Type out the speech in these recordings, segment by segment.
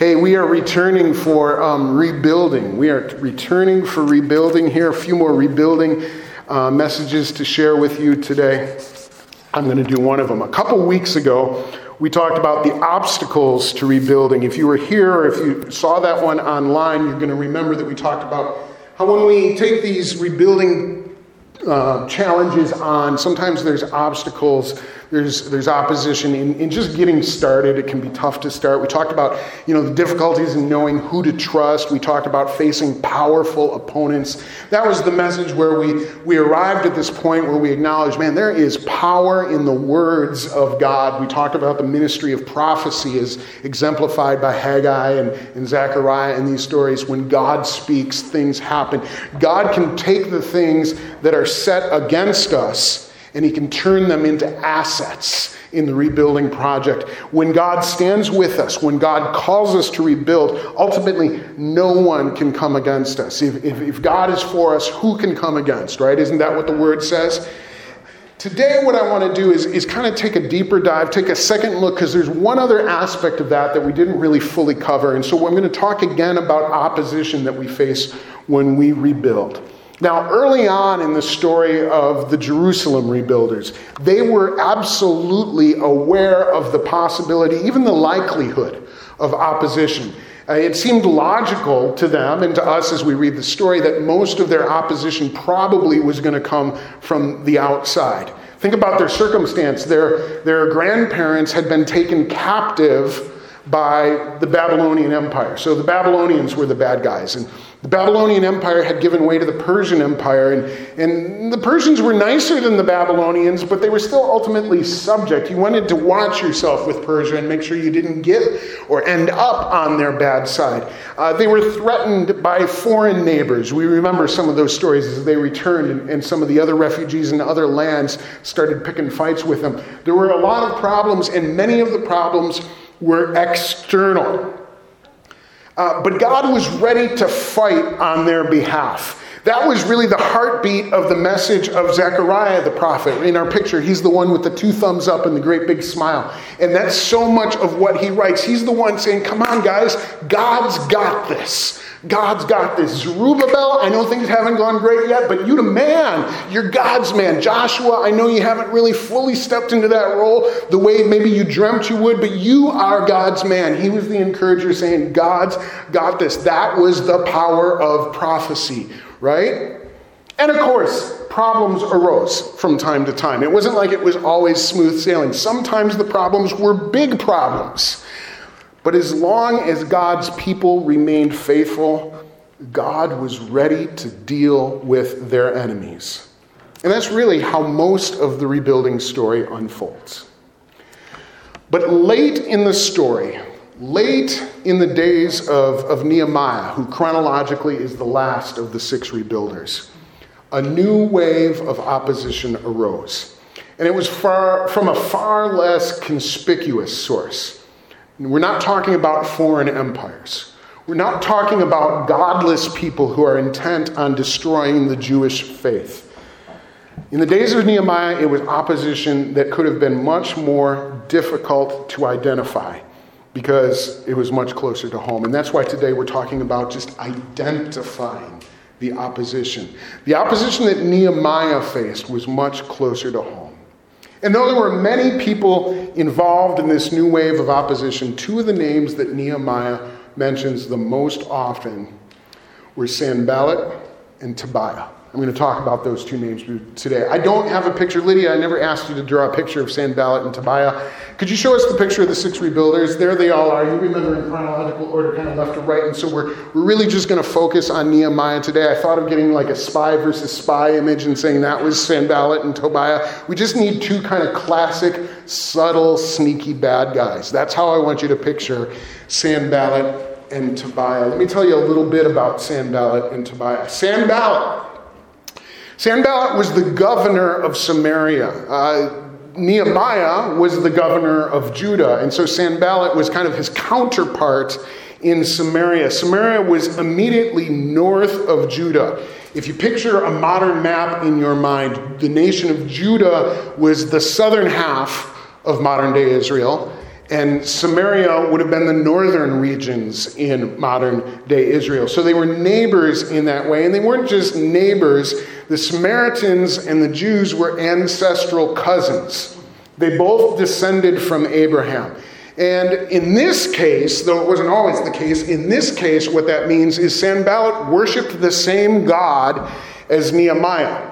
Hey, we are returning for um, rebuilding. We are returning for rebuilding here. A few more rebuilding uh, messages to share with you today. I'm going to do one of them. A couple weeks ago, we talked about the obstacles to rebuilding. If you were here or if you saw that one online, you're going to remember that we talked about how when we take these rebuilding uh, challenges on, sometimes there's obstacles there's, there's opposition in, in just getting started. It can be tough to start. We talked about, you know, the difficulties in knowing who to trust. We talked about facing powerful opponents. That was the message where we, we arrived at this point where we acknowledge, man, there is power in the words of God. We talked about the ministry of prophecy as exemplified by Haggai and, and Zechariah in these stories. When God speaks, things happen. God can take the things that are set against us and he can turn them into assets in the rebuilding project. When God stands with us, when God calls us to rebuild, ultimately no one can come against us. If, if, if, God is for us, who can come against, right? Isn't that what the word says? Today, what I want to do is, is kind of take a deeper dive, take a second look, because there's one other aspect of that that we didn't really fully cover. And so I'm going to talk again about opposition that we face when we rebuild. Now, early on in the story of the Jerusalem rebuilders, they were absolutely aware of the possibility, even the likelihood, of opposition. Uh, it seemed logical to them and to us as we read the story that most of their opposition probably was going to come from the outside. Think about their circumstance. Their, their grandparents had been taken captive by the Babylonian Empire. So the Babylonians were the bad guys. And the Babylonian Empire had given way to the Persian Empire, and, and the Persians were nicer than the Babylonians, but they were still ultimately subject. You wanted to watch yourself with Persia and make sure you didn't get or end up on their bad side. Uh, they were threatened by foreign neighbors. We remember some of those stories as they returned, and, and some of the other refugees in other lands started picking fights with them. There were a lot of problems, and many of the problems were external. Uh, but God was ready to fight on their behalf. That was really the heartbeat of the message of Zechariah the prophet. In our picture, he's the one with the two thumbs up and the great big smile. And that's so much of what he writes. He's the one saying, Come on, guys, God's got this. God's got this. Zerubbabel, I know things haven't gone great yet, but you the man. You're God's man. Joshua, I know you haven't really fully stepped into that role the way maybe you dreamt you would, but you are God's man. He was the encourager saying, God's got this. That was the power of prophecy, right? And of course, problems arose from time to time. It wasn't like it was always smooth sailing. Sometimes the problems were big problems. But as long as God's people remained faithful, God was ready to deal with their enemies. And that's really how most of the rebuilding story unfolds. But late in the story, late in the days of, of Nehemiah, who chronologically is the last of the six rebuilders, a new wave of opposition arose. And it was far, from a far less conspicuous source. We're not talking about foreign empires. We're not talking about godless people who are intent on destroying the Jewish faith. In the days of Nehemiah, it was opposition that could have been much more difficult to identify because it was much closer to home. And that's why today we're talking about just identifying the opposition. The opposition that Nehemiah faced was much closer to home. And though there were many people involved in this new wave of opposition, two of the names that Nehemiah mentions the most often were Sanballat and Tobiah. I'm going to talk about those two names today. I don't have a picture. Lydia, I never asked you to draw a picture of Sanballat and Tobiah. Could you show us the picture of the six rebuilders? There they all are. You remember in chronological order, kind of left to right. And so we're, we're really just going to focus on Nehemiah today. I thought of getting like a spy versus spy image and saying that was Sanballat and Tobiah. We just need two kind of classic, subtle, sneaky bad guys. That's how I want you to picture Sanballat and Tobiah. Let me tell you a little bit about Sanballat and Tobiah. Sanballat Sanballat was the governor of Samaria. Uh, Nehemiah was the governor of Judah, and so Sanballat was kind of his counterpart in Samaria. Samaria was immediately north of Judah. If you picture a modern map in your mind, the nation of Judah was the southern half of modern day Israel, And Samaria would have been the northern regions in modern day Israel. So they were neighbors in that way. And they weren't just neighbors, the Samaritans and the Jews were ancestral cousins. They both descended from Abraham. And in this case, though it wasn't always the case, in this case, what that means is Sanballat worshiped the same God as Nehemiah.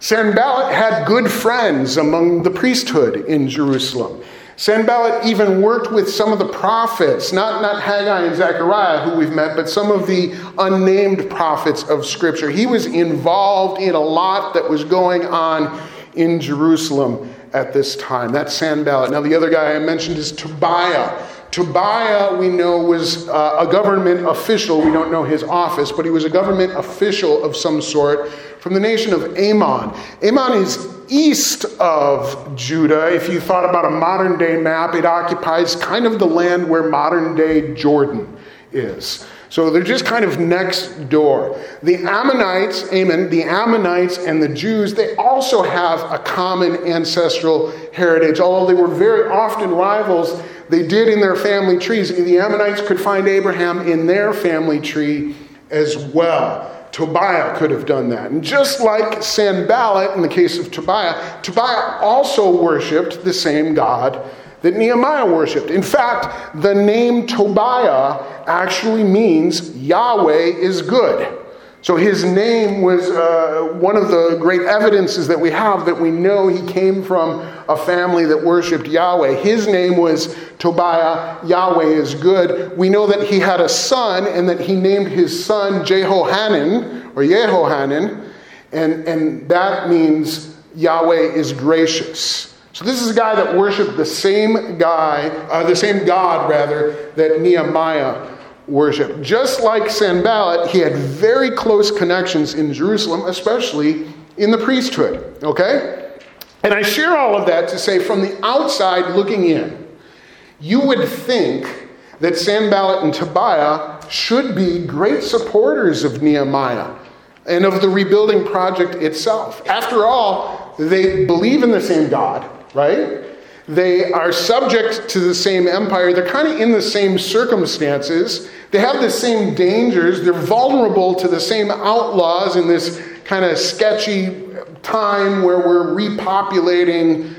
Sanballat had good friends among the priesthood in Jerusalem. Sanballat even worked with some of the prophets, not, not Haggai and Zechariah, who we've met, but some of the unnamed prophets of Scripture. He was involved in a lot that was going on in Jerusalem at this time. That's Sanballat. Now, the other guy I mentioned is Tobiah. Tobiah, we know, was uh, a government official. We don't know his office, but he was a government official of some sort from the nation of Ammon. Ammon is east of Judah. If you thought about a modern day map, it occupies kind of the land where modern day Jordan is. So they're just kind of next door. The Ammonites, amen, the Ammonites and the Jews, they also have a common ancestral heritage. Although they were very often rivals, they did in their family trees. The Ammonites could find Abraham in their family tree as well. Tobiah could have done that. And just like Sanballat in the case of Tobiah, Tobiah also worshiped the same God that Nehemiah worshiped. In fact, the name Tobiah actually means Yahweh is good. So his name was uh, one of the great evidences that we have that we know he came from a family that worshiped Yahweh. His name was Tobiah. Yahweh is good. We know that he had a son and that he named his son Jehohanan or Yehohanan, and, and that means Yahweh is gracious. So this is a guy that worshiped the same guy, uh, the same God rather, that Nehemiah worshiped. Just like Sanballat, he had very close connections in Jerusalem, especially in the priesthood. Okay? And I share all of that to say from the outside looking in, you would think that Sanballat and Tobiah should be great supporters of Nehemiah and of the rebuilding project itself. After all, they believe in the same God, right? They are subject to the same empire. They're kind of in the same circumstances. They have the same dangers. They're vulnerable to the same outlaws in this kind of sketchy time where we're repopulating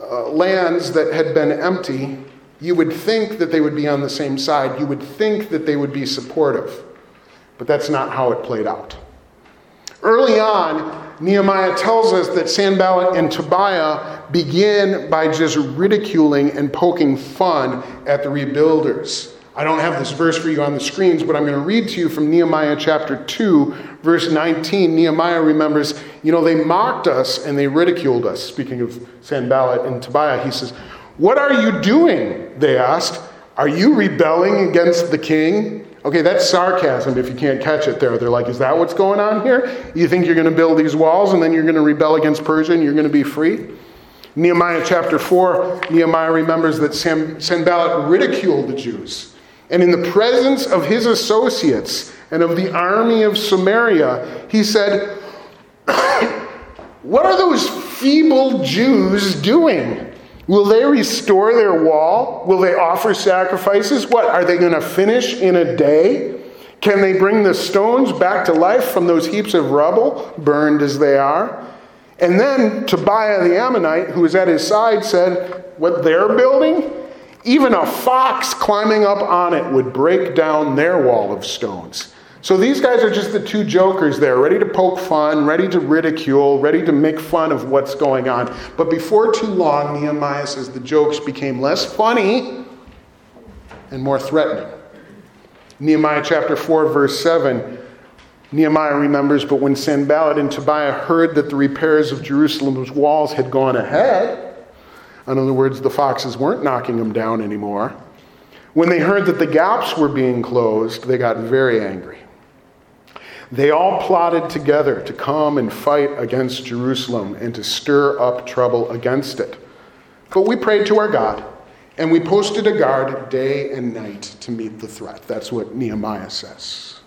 uh, lands that had been empty. You would think that they would be on the same side. You would think that they would be supportive. But that's not how it played out. Early on, Nehemiah tells us that Sanballat and Tobiah begin by just ridiculing and poking fun at the rebuilders. I don't have this verse for you on the screens, but I'm going to read to you from Nehemiah chapter 2, verse 19. Nehemiah remembers, you know, they mocked us and they ridiculed us. Speaking of Sanballat and Tobiah, he says, What are you doing? They asked. Are you rebelling against the king? Okay, that's sarcasm if you can't catch it there. They're like, Is that what's going on here? You think you're going to build these walls and then you're going to rebel against Persia and you're going to be free? Nehemiah chapter 4, Nehemiah remembers that Sam, Sanballat ridiculed the Jews. And in the presence of his associates and of the army of Samaria, he said, What are those feeble Jews doing? Will they restore their wall? Will they offer sacrifices? What? Are they going to finish in a day? Can they bring the stones back to life from those heaps of rubble, burned as they are? And then Tobiah the Ammonite, who was at his side, said, What they're building? Even a fox climbing up on it would break down their wall of stones. So these guys are just the two jokers there, ready to poke fun, ready to ridicule, ready to make fun of what's going on. But before too long, Nehemiah says the jokes became less funny and more threatening. Nehemiah chapter 4, verse 7. Nehemiah remembers, but when Sanballat and Tobiah heard that the repairs of Jerusalem's walls had gone ahead, in other words, the foxes weren't knocking them down anymore. When they heard that the gaps were being closed, they got very angry. They all plotted together to come and fight against Jerusalem and to stir up trouble against it. But we prayed to our God, and we posted a guard day and night to meet the threat. That's what Nehemiah says.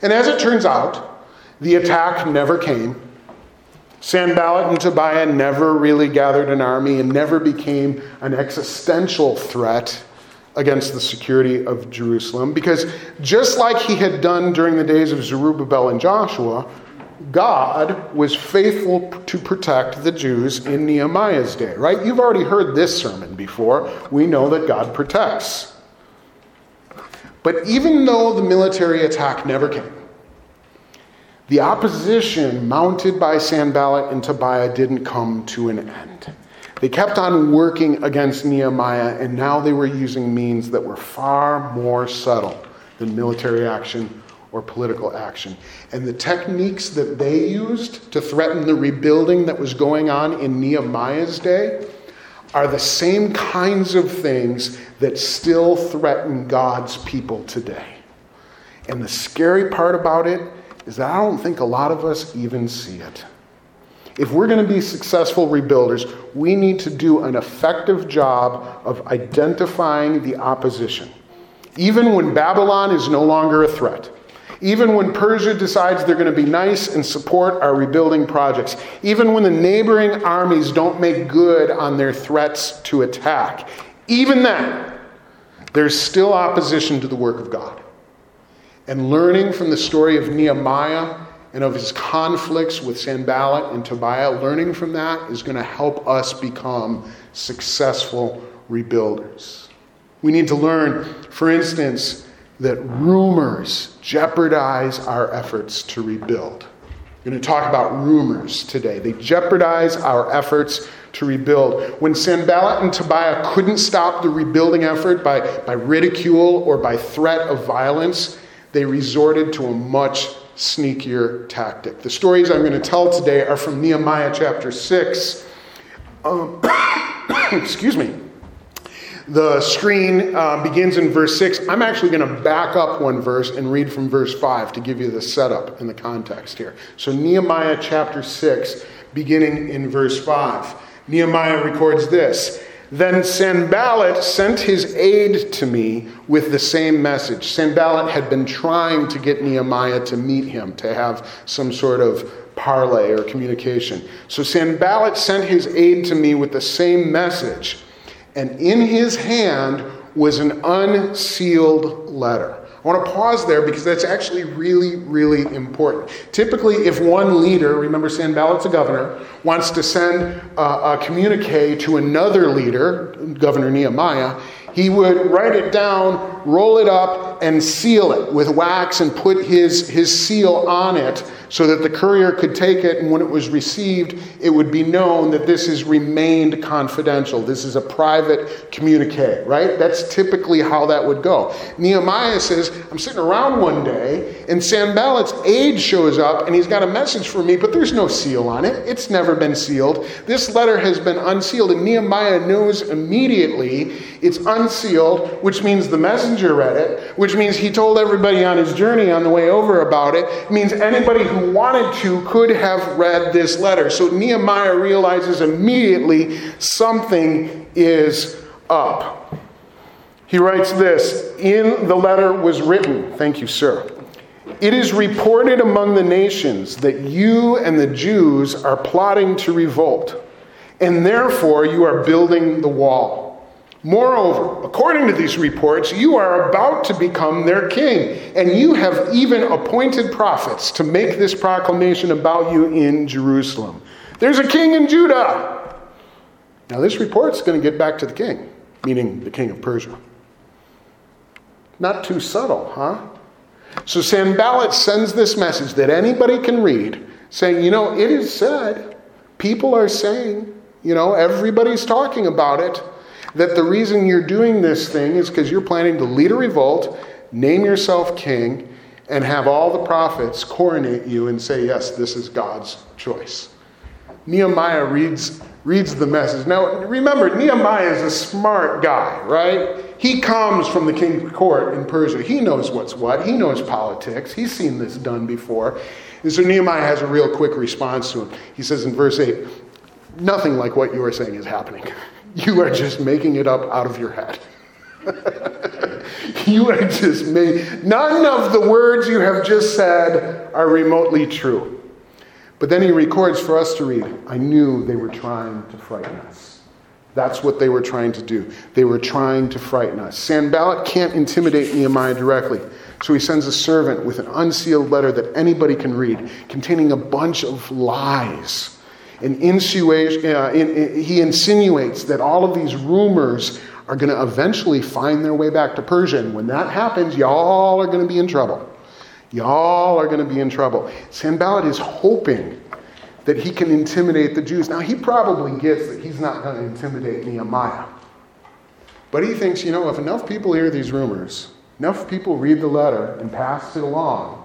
And as it turns out, the attack never came. Sanballat and Tobiah never really gathered an army and never became an existential threat against the security of Jerusalem because just like he had done during the days of Zerubbabel and Joshua, God was faithful to protect the Jews in Nehemiah's day, right? You've already heard this sermon before. We know that God protects. But even though the military attack never came, the opposition mounted by Sanballat and Tobiah didn't come to an end. They kept on working against Nehemiah, and now they were using means that were far more subtle than military action or political action. And the techniques that they used to threaten the rebuilding that was going on in Nehemiah's day are the same kinds of things that still threaten God's people today. And the scary part about it is that I don't think a lot of us even see it. If we're going to be successful rebuilders, we need to do an effective job of identifying the opposition. Even when Babylon is no longer a threat, even when Persia decides they're going to be nice and support our rebuilding projects, even when the neighboring armies don't make good on their threats to attack, even then, there's still opposition to the work of God. And learning from the story of Nehemiah and of his conflicts with Sanballat and Tobiah, learning from that is going to help us become successful rebuilders. We need to learn, for instance, that rumors jeopardize our efforts to rebuild. We're going to talk about rumors today. They jeopardize our efforts to rebuild. When Sanballat and Tobiah couldn't stop the rebuilding effort by, by ridicule or by threat of violence, they resorted to a much sneakier tactic. The stories I'm going to tell today are from Nehemiah chapter 6. Um, excuse me. The screen uh, begins in verse 6. I'm actually going to back up one verse and read from verse 5 to give you the setup and the context here. So, Nehemiah chapter 6, beginning in verse 5. Nehemiah records this Then Sanballat sent his aide to me with the same message. Sanballat had been trying to get Nehemiah to meet him, to have some sort of parley or communication. So Sanballat sent his aide to me with the same message and in his hand was an unsealed letter. I want to pause there because that's actually really, really important. Typically, if one leader, remember Sanballat's a governor, wants to send a, a communique to another leader, Governor Nehemiah, he would write it down, roll it up, and seal it with wax and put his, his seal on it so that the courier could take it, and when it was received, it would be known that this has remained confidential. This is a private communique, right? That's typically how that would go. Nehemiah says, I'm sitting around one day, and Sanballat's aide shows up, and he's got a message for me, but there's no seal on it. It's never been sealed. This letter has been unsealed, and Nehemiah knows immediately it's unsealed, which means the messenger read it, which means he told everybody on his journey on the way over about it. It means anybody who wanted to could have read this letter. So Nehemiah realizes immediately something is up. He writes this In the letter was written, thank you, sir. It is reported among the nations that you and the Jews are plotting to revolt, and therefore you are building the wall. Moreover, according to these reports, you are about to become their king, and you have even appointed prophets to make this proclamation about you in Jerusalem. There's a king in Judah. Now, this report's going to get back to the king, meaning the king of Persia. Not too subtle, huh? So Sanballat sends this message that anybody can read, saying, you know, it is said, people are saying, you know, everybody's talking about it that the reason you're doing this thing is because you're planning to lead a revolt, name yourself king, and have all the prophets coronate you and say, Yes, this is God's choice. Nehemiah reads, reads the message. Now, remember, Nehemiah is a smart guy, right? He comes from the king's court in Persia. He knows what's what, he knows politics, he's seen this done before. And so Nehemiah has a real quick response to him. He says in verse 8, Nothing like what you are saying is happening. You are just making it up out of your head. you are just making, none of the words you have just said are remotely true. But then he records for us to read I knew they were trying to frighten us. That's what they were trying to do. They were trying to frighten us. Sanballat can't intimidate Nehemiah directly, so he sends a servant with an unsealed letter that anybody can read, containing a bunch of lies. And uh, in, in, he insinuates that all of these rumors are going to eventually find their way back to Persia. And when that happens, y'all are going to be in trouble. Y'all are going to be in trouble. Sanballat is hoping that he can intimidate the Jews. Now, he probably gets that he's not going to intimidate Nehemiah. But he thinks, you know, if enough people hear these rumors, enough people read the letter and pass it along,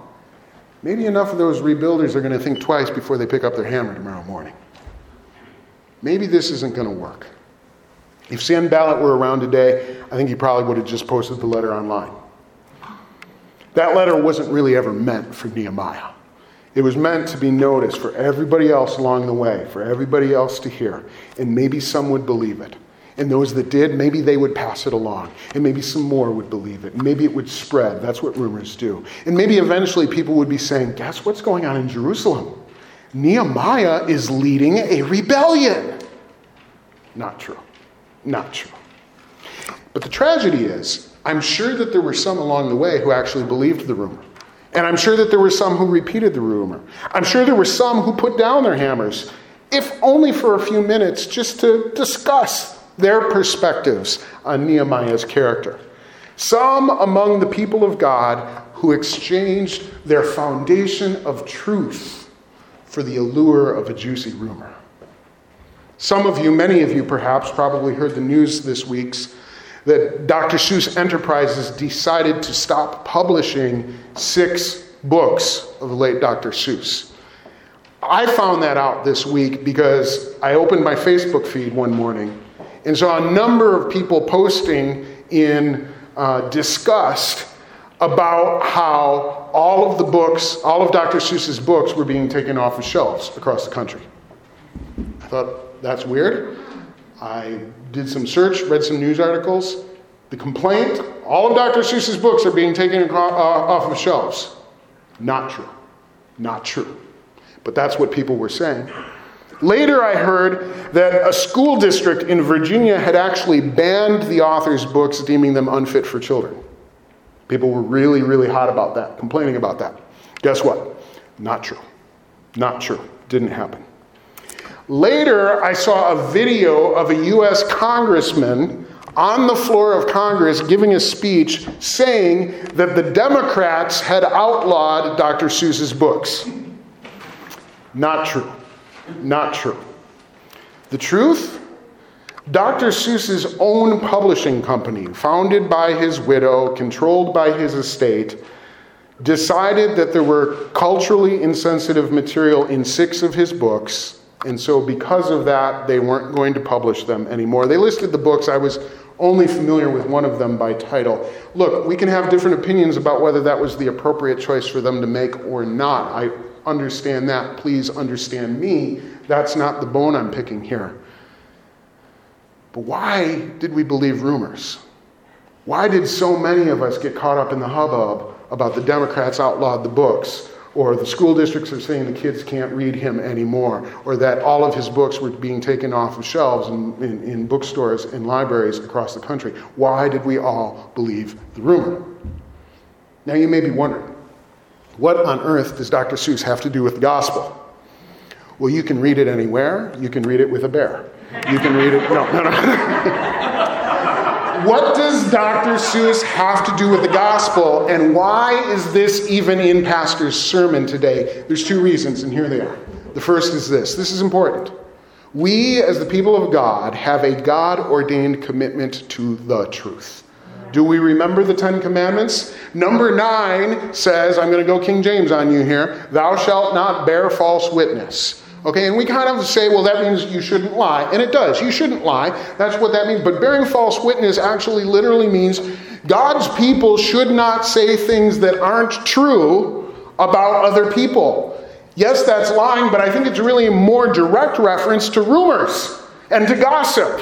maybe enough of those rebuilders are going to think twice before they pick up their hammer tomorrow morning. Maybe this isn't going to work. If Sanballat were around today, I think he probably would have just posted the letter online. That letter wasn't really ever meant for Nehemiah. It was meant to be noticed for everybody else along the way, for everybody else to hear. And maybe some would believe it. And those that did, maybe they would pass it along. And maybe some more would believe it. Maybe it would spread. That's what rumors do. And maybe eventually people would be saying, Guess what's going on in Jerusalem? Nehemiah is leading a rebellion. Not true. Not true. But the tragedy is, I'm sure that there were some along the way who actually believed the rumor. And I'm sure that there were some who repeated the rumor. I'm sure there were some who put down their hammers, if only for a few minutes, just to discuss their perspectives on Nehemiah's character. Some among the people of God who exchanged their foundation of truth for the allure of a juicy rumor. Some of you, many of you perhaps, probably heard the news this week that Dr. Seuss Enterprises decided to stop publishing six books of the late Dr. Seuss. I found that out this week because I opened my Facebook feed one morning and saw a number of people posting in uh, disgust about how all of the books, all of Dr. Seuss's books, were being taken off of shelves across the country. I thought, that's weird. I did some search, read some news articles. The complaint all of Dr. Seuss's books are being taken uh, off of shelves. Not true. Not true. But that's what people were saying. Later, I heard that a school district in Virginia had actually banned the author's books, deeming them unfit for children. People were really, really hot about that, complaining about that. Guess what? Not true. Not true. Didn't happen. Later, I saw a video of a U.S. congressman on the floor of Congress giving a speech saying that the Democrats had outlawed Dr. Seuss's books. Not true. Not true. The truth? Dr. Seuss's own publishing company, founded by his widow, controlled by his estate, decided that there were culturally insensitive material in six of his books, and so because of that, they weren't going to publish them anymore. They listed the books. I was only familiar with one of them by title. Look, we can have different opinions about whether that was the appropriate choice for them to make or not. I understand that. Please understand me. That's not the bone I'm picking here. But why did we believe rumors? Why did so many of us get caught up in the hubbub about the Democrats outlawed the books? Or the school districts are saying the kids can't read him anymore, or that all of his books were being taken off of shelves in, in, in bookstores and libraries across the country. Why did we all believe the rumor? Now you may be wondering, what on earth does Dr. Seuss have to do with the gospel? Well, you can read it anywhere. You can read it with a bear. You can read it. No, no, no. what does Dr. Seuss have to do with the gospel, and why is this even in Pastor's sermon today? There's two reasons, and here they are. The first is this this is important. We, as the people of God, have a God ordained commitment to the truth. Do we remember the Ten Commandments? Number nine says, I'm going to go King James on you here, thou shalt not bear false witness. Okay, and we kind of say, well, that means you shouldn't lie. And it does. You shouldn't lie. That's what that means. But bearing false witness actually literally means God's people should not say things that aren't true about other people. Yes, that's lying, but I think it's really a more direct reference to rumors and to gossip.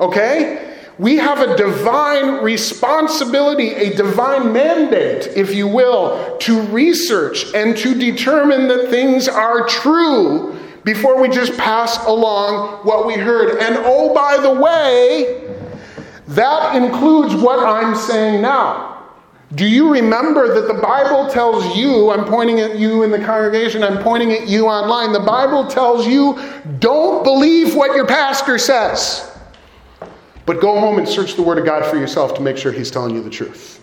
Okay? We have a divine responsibility, a divine mandate, if you will, to research and to determine that things are true before we just pass along what we heard. And oh, by the way, that includes what I'm saying now. Do you remember that the Bible tells you, I'm pointing at you in the congregation, I'm pointing at you online, the Bible tells you don't believe what your pastor says. But go home and search the Word of God for yourself to make sure He's telling you the truth.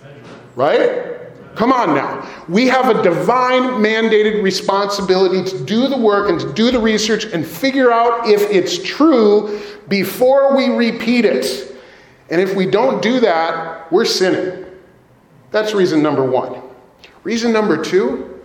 Right? Come on now. We have a divine mandated responsibility to do the work and to do the research and figure out if it's true before we repeat it. And if we don't do that, we're sinning. That's reason number one. Reason number two,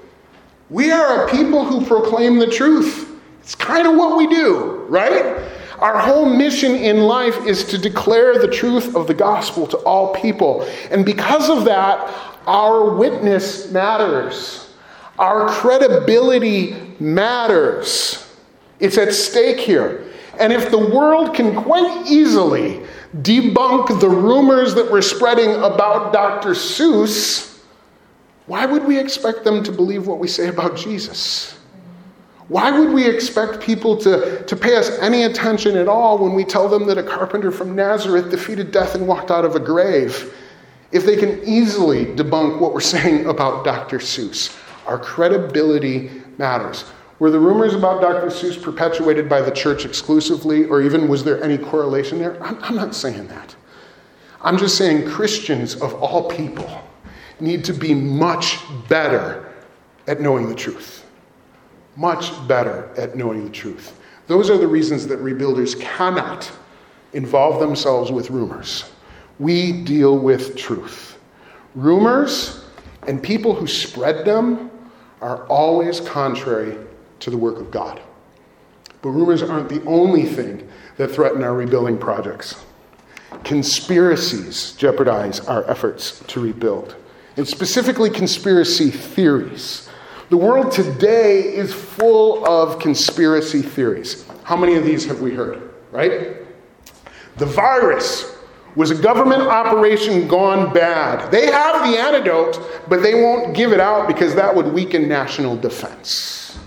we are a people who proclaim the truth. It's kind of what we do, right? Our whole mission in life is to declare the truth of the gospel to all people. And because of that, our witness matters. Our credibility matters. It's at stake here. And if the world can quite easily debunk the rumors that were spreading about Dr. Seuss, why would we expect them to believe what we say about Jesus? Why would we expect people to, to pay us any attention at all when we tell them that a carpenter from Nazareth defeated death and walked out of a grave if they can easily debunk what we're saying about Dr. Seuss? Our credibility matters. Were the rumors about Dr. Seuss perpetuated by the church exclusively, or even was there any correlation there? I'm, I'm not saying that. I'm just saying Christians of all people need to be much better at knowing the truth much better at knowing the truth. Those are the reasons that rebuilders cannot involve themselves with rumors. We deal with truth. Rumors and people who spread them are always contrary to the work of God. But rumors aren't the only thing that threaten our rebuilding projects. Conspiracies jeopardize our efforts to rebuild, and specifically conspiracy theories. The world today is full of conspiracy theories. How many of these have we heard, right? The virus was a government operation gone bad. They have the antidote, but they won't give it out because that would weaken national defense.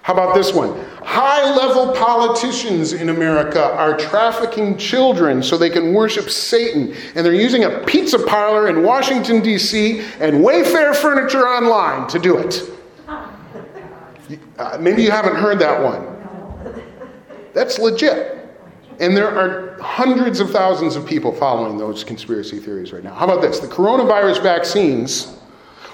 How about this one? High level politicians in America are trafficking children so they can worship Satan, and they're using a pizza parlor in Washington, D.C., and Wayfair furniture online to do it. Uh, maybe you haven't heard that one. That's legit. And there are hundreds of thousands of people following those conspiracy theories right now. How about this? The coronavirus vaccines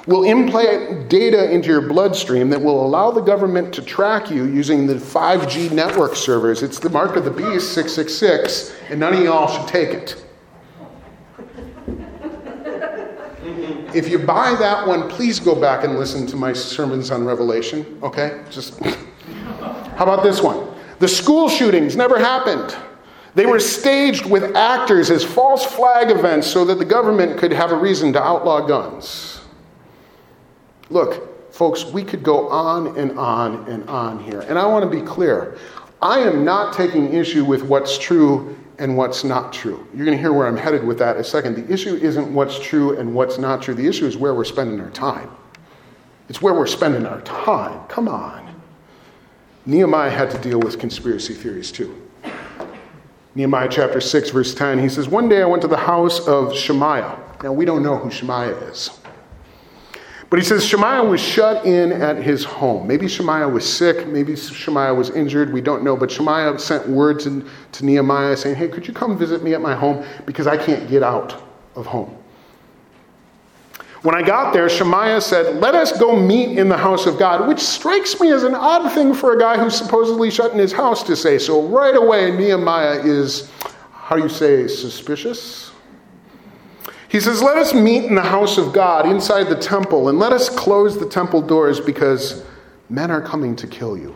will implant data into your bloodstream that will allow the government to track you using the 5G network servers. It's the mark of the beast, 666, and none of y'all should take it. If you buy that one, please go back and listen to my sermons on Revelation, okay? Just How about this one? The school shootings never happened. They were staged with actors as false flag events so that the government could have a reason to outlaw guns. Look, folks, we could go on and on and on here. And I want to be clear. I am not taking issue with what's true and what's not true. You're going to hear where I'm headed with that in a second. The issue isn't what's true and what's not true. The issue is where we're spending our time. It's where we're spending our time. Come on. Nehemiah had to deal with conspiracy theories too. Nehemiah chapter 6, verse 10, he says, One day I went to the house of Shemaiah. Now, we don't know who Shemaiah is. But he says Shemaiah was shut in at his home. Maybe Shemaiah was sick. Maybe Shemaiah was injured. We don't know. But Shemaiah sent word to, to Nehemiah saying, Hey, could you come visit me at my home? Because I can't get out of home. When I got there, Shemaiah said, Let us go meet in the house of God, which strikes me as an odd thing for a guy who's supposedly shut in his house to say. So right away, Nehemiah is, how do you say, suspicious? He says, Let us meet in the house of God inside the temple, and let us close the temple doors because men are coming to kill you.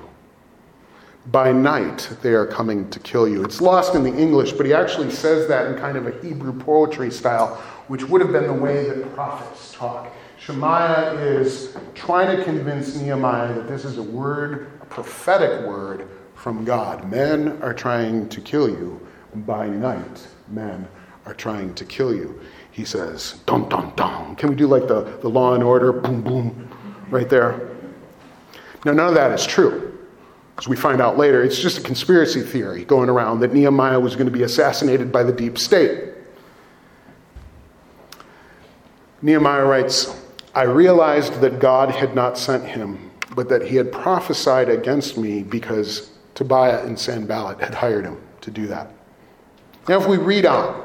By night, they are coming to kill you. It's lost in the English, but he actually says that in kind of a Hebrew poetry style, which would have been the way that prophets talk. Shemaiah is trying to convince Nehemiah that this is a word, a prophetic word from God. Men are trying to kill you by night men are trying to kill you. He says, dum, dum, dum. Can we do like the, the law and order? Boom, boom, right there. Now, none of that is true. As we find out later, it's just a conspiracy theory going around that Nehemiah was going to be assassinated by the deep state. Nehemiah writes, I realized that God had not sent him, but that he had prophesied against me because Tobiah and Sanballat had hired him to do that. Now, if we read on,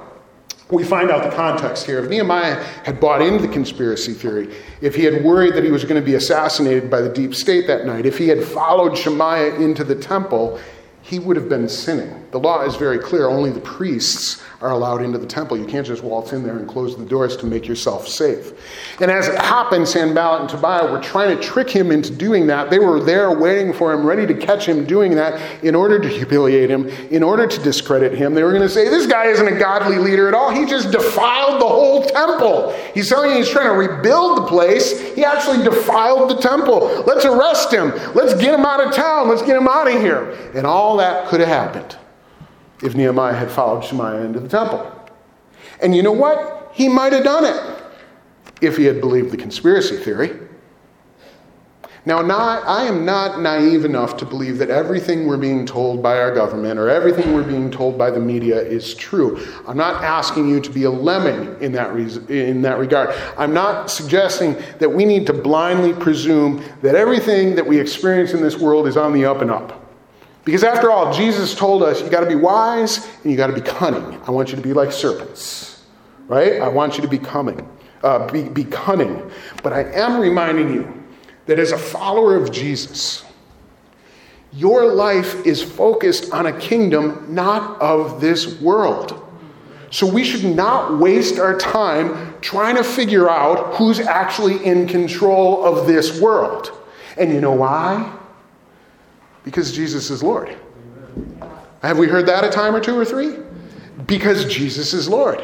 we find out the context here. If Nehemiah had bought into the conspiracy theory, if he had worried that he was going to be assassinated by the deep state that night, if he had followed Shemaiah into the temple, he would have been sinning. The law is very clear. Only the priests are allowed into the temple. You can't just waltz in there and close the doors to make yourself safe. And as it happened, Sanballat and Tobiah were trying to trick him into doing that. They were there waiting for him, ready to catch him doing that in order to humiliate him, in order to discredit him. They were going to say, This guy isn't a godly leader at all. He just defiled the whole temple. He's telling you he's trying to rebuild the place. He actually defiled the temple. Let's arrest him. Let's get him out of town. Let's get him out of here. And all that could have happened if Nehemiah had followed Shemaiah into the temple. And you know what? He might have done it if he had believed the conspiracy theory. Now, not, I am not naive enough to believe that everything we're being told by our government or everything we're being told by the media is true. I'm not asking you to be a lemming in that, re- in that regard. I'm not suggesting that we need to blindly presume that everything that we experience in this world is on the up and up. Because after all, Jesus told us you got to be wise and you got to be cunning. I want you to be like serpents, right? I want you to be cunning, uh, be, be cunning. But I am reminding you that as a follower of Jesus, your life is focused on a kingdom not of this world. So we should not waste our time trying to figure out who's actually in control of this world. And you know why? Because Jesus is Lord. Have we heard that a time or two or three? Because Jesus is Lord.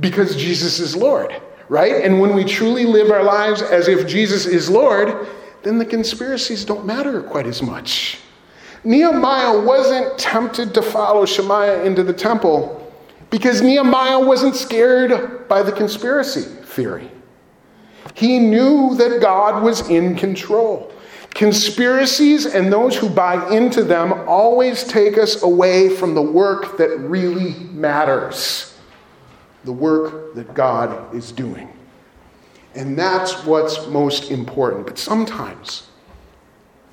Because Jesus is Lord, right? And when we truly live our lives as if Jesus is Lord, then the conspiracies don't matter quite as much. Nehemiah wasn't tempted to follow Shemaiah into the temple because Nehemiah wasn't scared by the conspiracy theory. He knew that God was in control. Conspiracies and those who buy into them always take us away from the work that really matters the work that God is doing. And that's what's most important. But sometimes,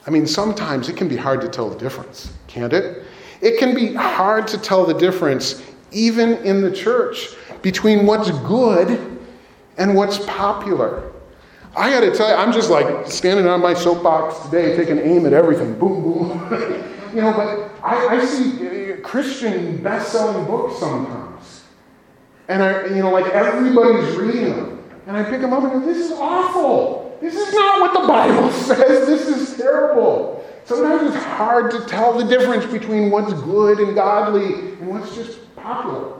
I mean, sometimes it can be hard to tell the difference, can't it? It can be hard to tell the difference, even in the church, between what's good and what's popular. I got to tell you, I'm just like standing on my soapbox today, taking aim at everything. Boom, boom. you know, but I, I see uh, Christian best-selling books sometimes, and I, you know, like everybody's reading them, and I pick them up and go, "This is awful. This is not what the Bible says. This is terrible." Sometimes it's hard to tell the difference between what's good and godly and what's just popular.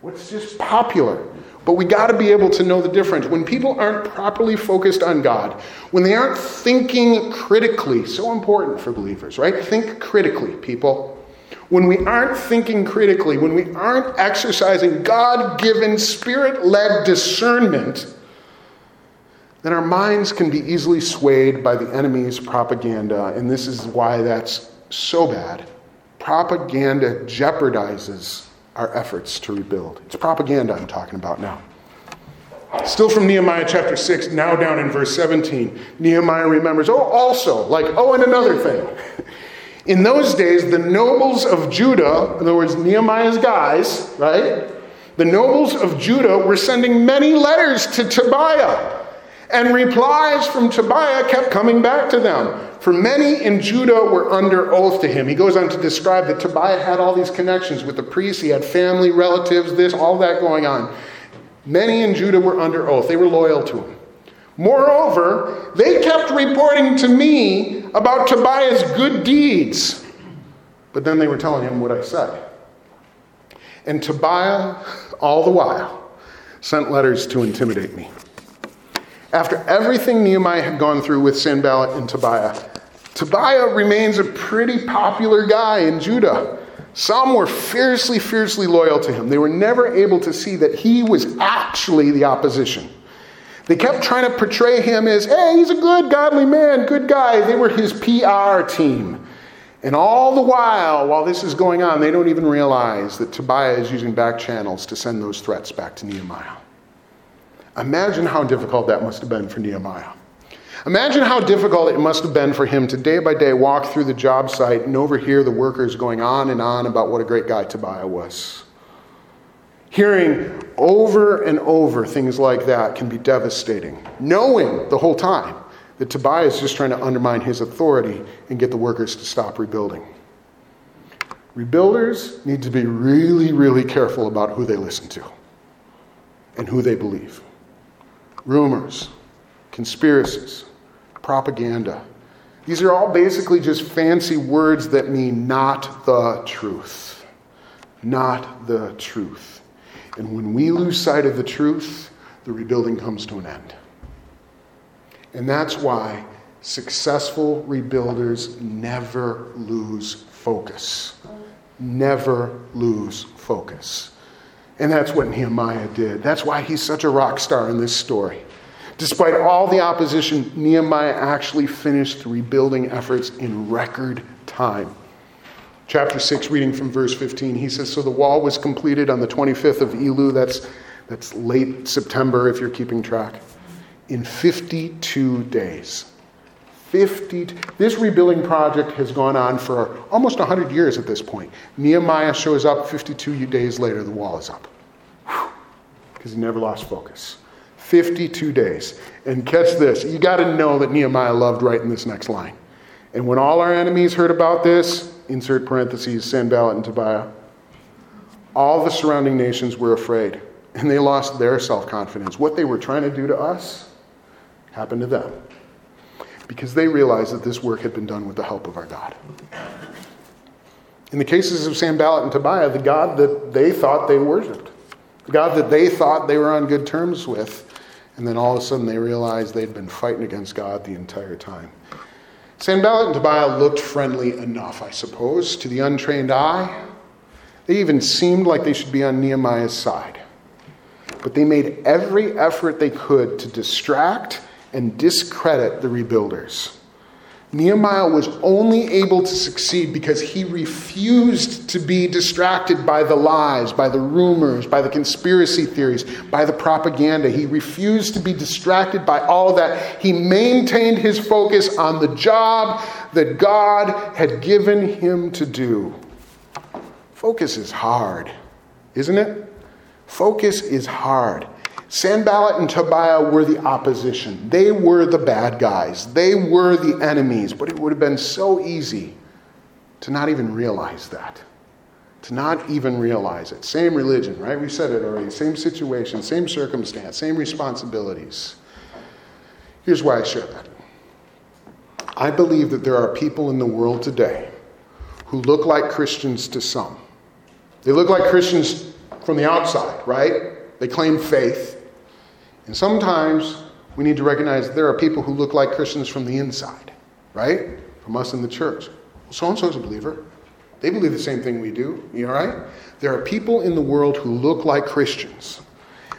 What's just popular. But we got to be able to know the difference. When people aren't properly focused on God, when they aren't thinking critically, so important for believers, right? Think critically, people. When we aren't thinking critically, when we aren't exercising God given, spirit led discernment, then our minds can be easily swayed by the enemy's propaganda. And this is why that's so bad. Propaganda jeopardizes our efforts to rebuild. It's propaganda I'm talking about now. Still from Nehemiah chapter 6, now down in verse 17, Nehemiah remembers, oh, also, like, oh, and another thing. In those days, the nobles of Judah, in other words, Nehemiah's guys, right? The nobles of Judah were sending many letters to Tobiah, and replies from Tobiah kept coming back to them. For many in Judah were under oath to him. He goes on to describe that Tobiah had all these connections with the priests, he had family, relatives, this, all that going on. Many in Judah were under oath, they were loyal to him. Moreover, they kept reporting to me about Tobiah's good deeds. But then they were telling him what I said. And Tobiah, all the while, sent letters to intimidate me. After everything Nehemiah had gone through with Sanballat and Tobiah, Tobiah remains a pretty popular guy in Judah. Some were fiercely, fiercely loyal to him. They were never able to see that he was actually the opposition. They kept trying to portray him as, hey, he's a good, godly man, good guy. They were his PR team. And all the while, while this is going on, they don't even realize that Tobiah is using back channels to send those threats back to Nehemiah. Imagine how difficult that must have been for Nehemiah. Imagine how difficult it must have been for him to day by day walk through the job site and overhear the workers going on and on about what a great guy Tobiah was. Hearing over and over things like that can be devastating. Knowing the whole time that Tobiah is just trying to undermine his authority and get the workers to stop rebuilding. Rebuilders need to be really, really careful about who they listen to and who they believe. Rumors, conspiracies, propaganda. These are all basically just fancy words that mean not the truth. Not the truth. And when we lose sight of the truth, the rebuilding comes to an end. And that's why successful rebuilders never lose focus. Never lose focus. And that's what Nehemiah did. That's why he's such a rock star in this story. Despite all the opposition, Nehemiah actually finished the rebuilding efforts in record time. Chapter 6, reading from verse 15, he says So the wall was completed on the 25th of Elul, that's, that's late September if you're keeping track, in 52 days. 50 this rebuilding project has gone on for almost 100 years at this point nehemiah shows up 52 days later the wall is up because he never lost focus 52 days. And catch this you got to know that Nehemiah loved writing this next line. And when all our enemies heard about this, insert parentheses, Sanballat and Tobiah, all the surrounding nations were afraid and they lost their self confidence. What they were trying to do to us happened to them because they realized that this work had been done with the help of our God. In the cases of Sanballat and Tobiah, the God that they thought they worshiped, the God that they thought they were on good terms with, and then all of a sudden they realized they'd been fighting against God the entire time. Sanballat and Tobiah looked friendly enough, I suppose, to the untrained eye. They even seemed like they should be on Nehemiah's side. But they made every effort they could to distract and discredit the rebuilders. Nehemiah was only able to succeed because he refused to be distracted by the lies, by the rumors, by the conspiracy theories, by the propaganda. He refused to be distracted by all that. He maintained his focus on the job that God had given him to do. Focus is hard, isn't it? Focus is hard. Sanballat and Tobiah were the opposition. They were the bad guys. They were the enemies. But it would have been so easy to not even realize that. To not even realize it. Same religion, right? We said it already. Same situation, same circumstance, same responsibilities. Here's why I share that. I believe that there are people in the world today who look like Christians to some. They look like Christians from the outside, right? They claim faith. And sometimes we need to recognize there are people who look like Christians from the inside, right? From us in the church. So and so is a believer. They believe the same thing we do. You all right? There are people in the world who look like Christians,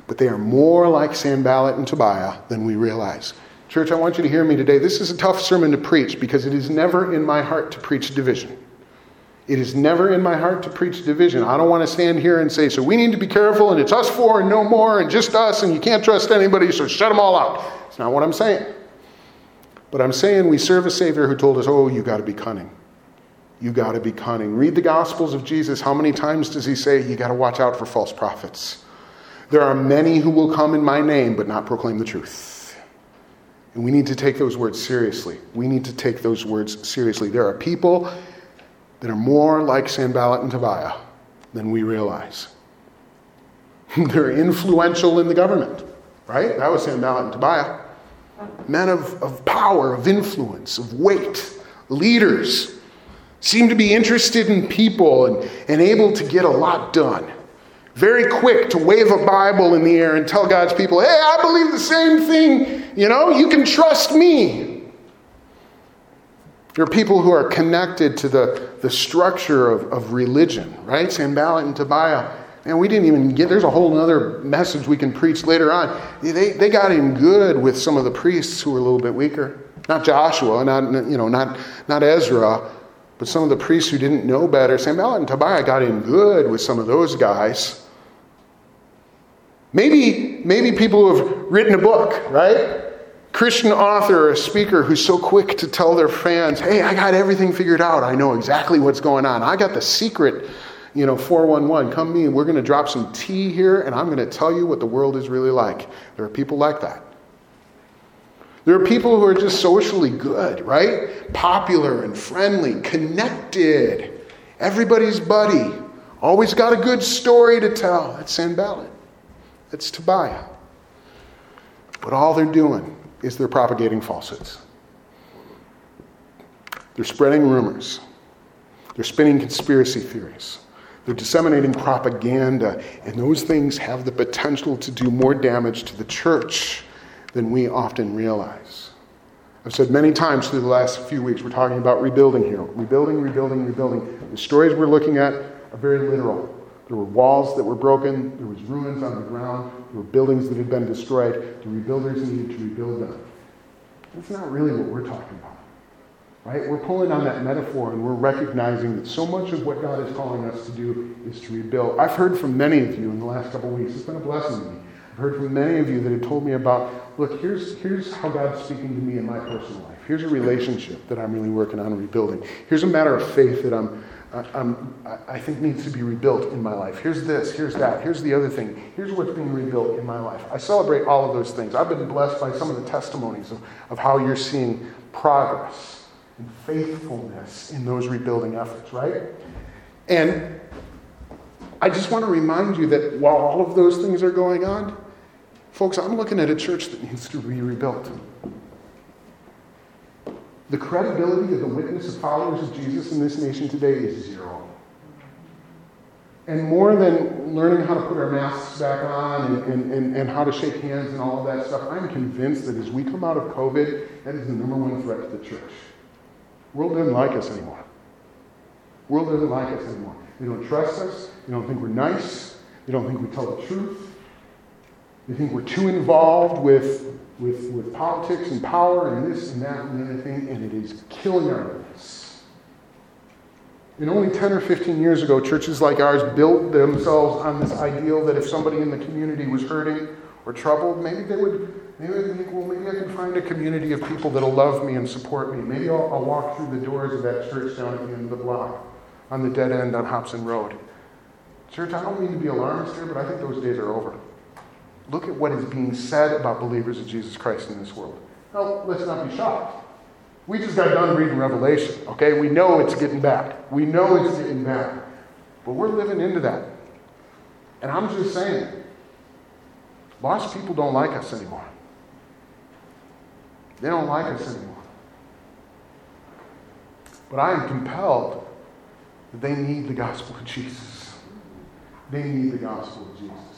but they are more like Sanballat and Tobiah than we realize. Church, I want you to hear me today. This is a tough sermon to preach because it is never in my heart to preach division. It is never in my heart to preach division. I don't want to stand here and say, so we need to be careful and it's us four and no more and just us and you can't trust anybody, so shut them all out. It's not what I'm saying. But I'm saying we serve a Savior who told us, oh, you got to be cunning. You got to be cunning. Read the Gospels of Jesus. How many times does he say, you got to watch out for false prophets? There are many who will come in my name but not proclaim the truth. And we need to take those words seriously. We need to take those words seriously. There are people that are more like Sanballat and Tobiah than we realize. They're influential in the government, right? That was Sanballat and Tobiah. Men of, of power, of influence, of weight, leaders, seem to be interested in people and, and able to get a lot done. Very quick to wave a Bible in the air and tell God's people, hey, I believe the same thing. You know, you can trust me. There are people who are connected to the, the structure of, of religion, right? Sanballat and Tobiah. And we didn't even get, there's a whole other message we can preach later on. They, they got in good with some of the priests who were a little bit weaker. Not Joshua, not, you know, not, not Ezra, but some of the priests who didn't know better. Sanballat and Tobiah got in good with some of those guys. Maybe, maybe people who have written a book, right? Christian author or a speaker who's so quick to tell their fans, hey, I got everything figured out. I know exactly what's going on. I got the secret, you know, 411. Come me, we're going to drop some tea here, and I'm going to tell you what the world is really like. There are people like that. There are people who are just socially good, right? Popular and friendly, connected, everybody's buddy, always got a good story to tell. That's Sanballat. That's Tobiah. But all they're doing is they're propagating falsehoods. They're spreading rumors. They're spinning conspiracy theories. They're disseminating propaganda, and those things have the potential to do more damage to the church than we often realize. I've said many times through the last few weeks, we're talking about rebuilding here. Rebuilding, rebuilding, rebuilding. The stories we're looking at are very literal. There were walls that were broken, there was ruins on the ground, there were buildings that had been destroyed. The rebuilders needed to rebuild them. That's not really what we're talking about. Right? We're pulling on that metaphor and we're recognizing that so much of what God is calling us to do is to rebuild. I've heard from many of you in the last couple of weeks. It's been a blessing to me. I've heard from many of you that have told me about, look, here's, here's how God's speaking to me in my personal life. Here's a relationship that I'm really working on rebuilding. Here's a matter of faith that I'm um, I think needs to be rebuilt in my life. Here's this, here's that, here's the other thing. Here's what's being rebuilt in my life. I celebrate all of those things. I've been blessed by some of the testimonies of, of how you're seeing progress and faithfulness in those rebuilding efforts, right? And I just want to remind you that while all of those things are going on, folks, I'm looking at a church that needs to be rebuilt. The credibility of the witness of followers of Jesus in this nation today is zero. And more than learning how to put our masks back on and, and, and, and, how to shake hands and all of that stuff, I'm convinced that as we come out of COVID, that is the number one threat to the church. The world doesn't like us anymore. The world doesn't like us anymore. They don't trust us. They don't think we're nice. They don't think we tell the truth. They think we're too involved with with, with politics and power and this and that and the other thing, and it is killing our witness. And only 10 or 15 years ago, churches like ours built themselves on this ideal that if somebody in the community was hurting or troubled, maybe they would maybe they think, well, maybe I can find a community of people that'll love me and support me. Maybe I'll, I'll walk through the doors of that church down at the end of the block on the dead end on Hobson Road. Church, I don't mean to be alarmist here, but I think those days are over. Look at what is being said about believers of Jesus Christ in this world. Now, let's not be shocked. We just got done reading Revelation, okay? We know it's getting bad. We know it's getting bad. But we're living into that. And I'm just saying, lost people don't like us anymore. They don't like us anymore. But I am compelled that they need the gospel of Jesus. They need the gospel of Jesus.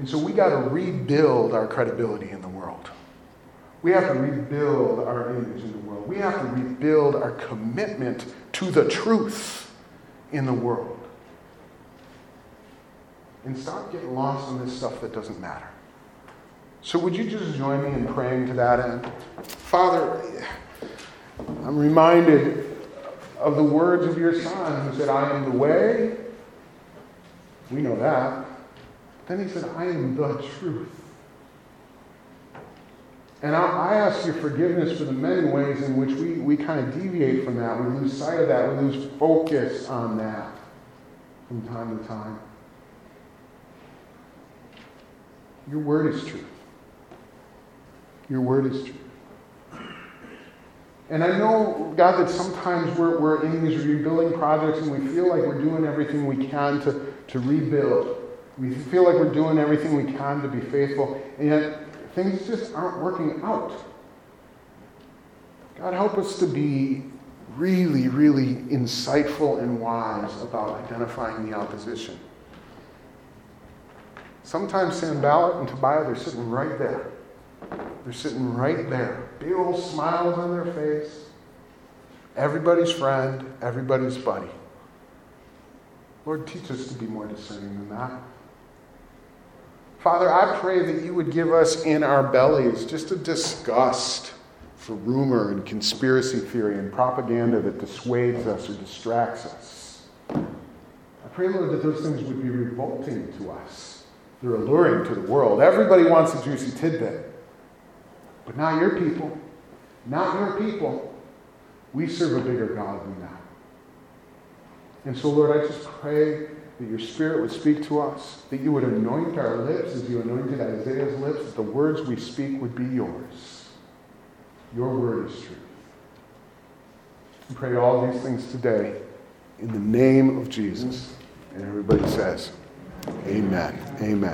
And so we got to rebuild our credibility in the world. We have to rebuild our image in the world. We have to rebuild our commitment to the truth in the world. And stop getting lost in this stuff that doesn't matter. So, would you just join me in praying to that end? Father, I'm reminded of the words of your Son who said, I am the way. We know that. Then he said, I am the truth. And I, I, ask your forgiveness for the many ways in which we, we kind of deviate from that. We lose sight of that. We lose focus on that from time to time. Your word is truth. Your word is truth. And I know, God, that sometimes we're, we're in these rebuilding projects and we feel like we're doing everything we can to, to rebuild. We feel like we're doing everything we can to be faithful, and yet things just aren't working out. God, help us to be really, really insightful and wise about identifying the opposition. Sometimes Sanballat and Tobiah, they're sitting right there. They're They're sitting right there, big old smiles on their face. Everybody's friend, everybody's buddy. Lord, teach us to be more discerning than that. Father, I pray that you would give us in our bellies just a disgust for rumor and conspiracy theory and propaganda that dissuades us or distracts us. I pray, Lord, that those things would be revolting to us. They're alluring to the world. Everybody wants a juicy tidbit, but not your people. Not your people. We serve a bigger God than that. And so, Lord, I just pray that your Spirit would speak to us, that you would anoint our lips as you anointed Isaiah's lips, that the words we speak would be yours. Your word is truth. We pray all these things today in the name of Jesus. And everybody says, Amen. Amen.